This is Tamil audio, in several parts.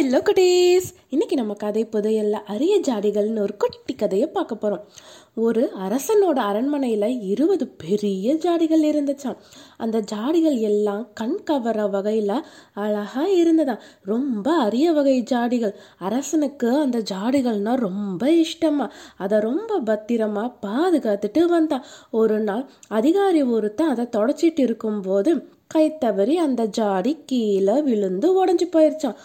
ஹலோ குடீஸ் இன்னைக்கு நம்ம கதை புதையல்ல அரிய ஜாடிகள்னு ஒரு குட்டி கதையை பார்க்க போகிறோம் ஒரு அரசனோட அரண்மனையில் இருபது பெரிய ஜாடிகள் இருந்துச்சான் அந்த ஜாடிகள் எல்லாம் கண் கவர வகையில் அழகாக இருந்ததாம். ரொம்ப அரிய வகை ஜாடிகள் அரசனுக்கு அந்த ஜாடிகள்னா ரொம்ப இஷ்டமா. அதை ரொம்ப பத்திரமா பாதுகாத்துட்டு வந்தான். ஒரு நாள் அதிகாரி ஒருத்தன் அதை தொடச்சிட்டு இருக்கும்போது கை தவறி அந்த ஜாடி கீழே விழுந்து உடஞ்சி போயிருச்சான்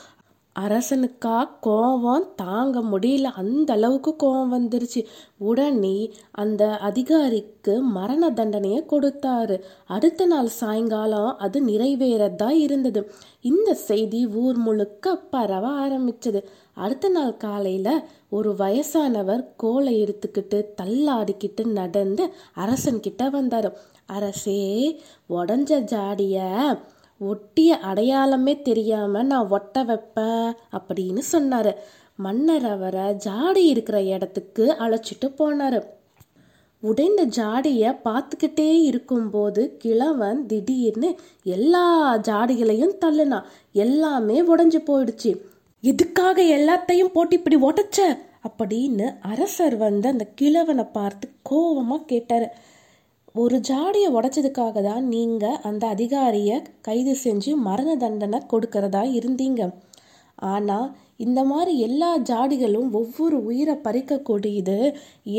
அரசனுக்கா கோவம் தாங்க முடியல. அந்த அளவுக்கு கோவம் வந்துருச்சு. உடனே அந்த அதிகாரிக்கு மரண தண்டனையை கொடுத்தாரு. அடுத்த நாள் சாயங்காலம் அது நிறைவேறதா இருந்தது. இந்த செய்தி ஊர் முழுக்க பரவ ஆரம்பிச்சது. அடுத்த நாள் காலையில ஒரு வயசானவர் கோலை எடுத்துக்கிட்டு தள்ளாடிக்கிட்டு நடந்து அரசன்கிட்ட வந்தாரு. அரசே உடஞ்ச ஜாடியை ஒட்டிய அடையாளமே தெரியாம நான் ஒட்ட வைப்பேன் அப்படின்னு சொன்னாரு. மன்னர் அவரை ஜாடி இருக்கிற இடத்துக்கு அழைச்சிட்டு போனாரு. உடைந்த ஜாடியை பார்த்துக்கிட்டே இருக்கும்போது கிழவன் திடீர்னு எல்லா ஜாடிகளையும் தள்ளுனான் எல்லாமே உடஞ்சு போயிடுச்சு. எதுக்காக எல்லாத்தையும் போட்டு இப்படி உடைச்ச அப்படின்னு அரசர் வந்து அந்த கிழவனை பார்த்து கோவமா கேட்டாரு. ஒரு ஜாடியை உடைச்சதுக்காக தான் நீங்கள் அந்த அதிகாரியை கைது செஞ்சு மரண தண்டனை கொடுக்கறதா இருந்தீங்க. ஆனால் இந்த மாதிரி எல்லா ஜாடிகளும் ஒவ்வொரு உயிரை பறிக்கக்கூடியது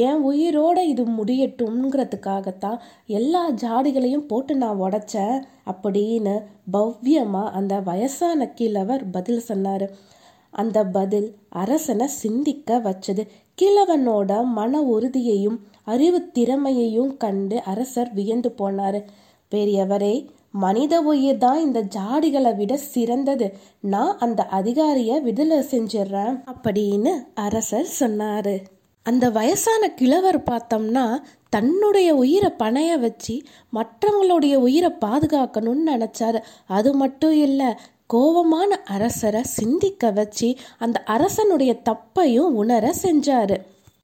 என் உயிரோட இது முடியட்டும்ங்கிறதுக்காகத்தான் எல்லா ஜாடிகளையும் போட்டு நான் உடைச்சேன் அப்படின்னு பவ்யமாக அந்த வயசான கிழவர் பதில் சொன்னார். அந்த பதில் அரசனை சிந்திக்க வச்சது. கிழவனோட மன உறுதியையும் அறிவு திறமையையும் கண்டு அரசர் வியந்து போனார். பெரியவரே மனித உயிர் தான் இந்த ஜாடிகளை விட சிறந்தது. நான் அந்த அதிகாரிய விடுதலை செஞ்சிடுறேன் அப்படின்னு அரசர் சொன்னாரு. அந்த வயசான கிழவர் பார்த்தோம்னா தன்னுடைய உயிரை பணைய வச்சு மற்றவங்களுடைய உயிரை பாதுகாக்கணும்னு நினைச்சாரு. அது மட்டும் இல்லை கோபமான அரசரை சிந்திக்க வச்சு அந்த அரசனுடைய தப்பையும் உணர செஞ்சாரு.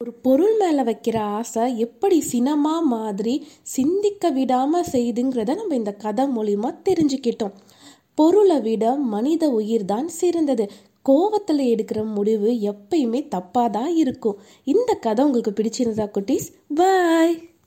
ஒரு பொருள் மேலே வைக்கிற ஆசை எப்படி சினமா மாதிரி சிந்திக்க விடாமல் செய்துங்கிறத நம்ம இந்த கதை மூலிமா தெரிஞ்சுக்கிட்டோம். பொருளை விட மனித உயிர் தான் சிறந்தது. கோவத்தில் எடுக்கிற முடிவு எப்பயுமே தப்பாக தான் இருக்கும். இந்த கதை உங்களுக்கு பிடிச்சிருந்தா குட்டீஸ்? பாய்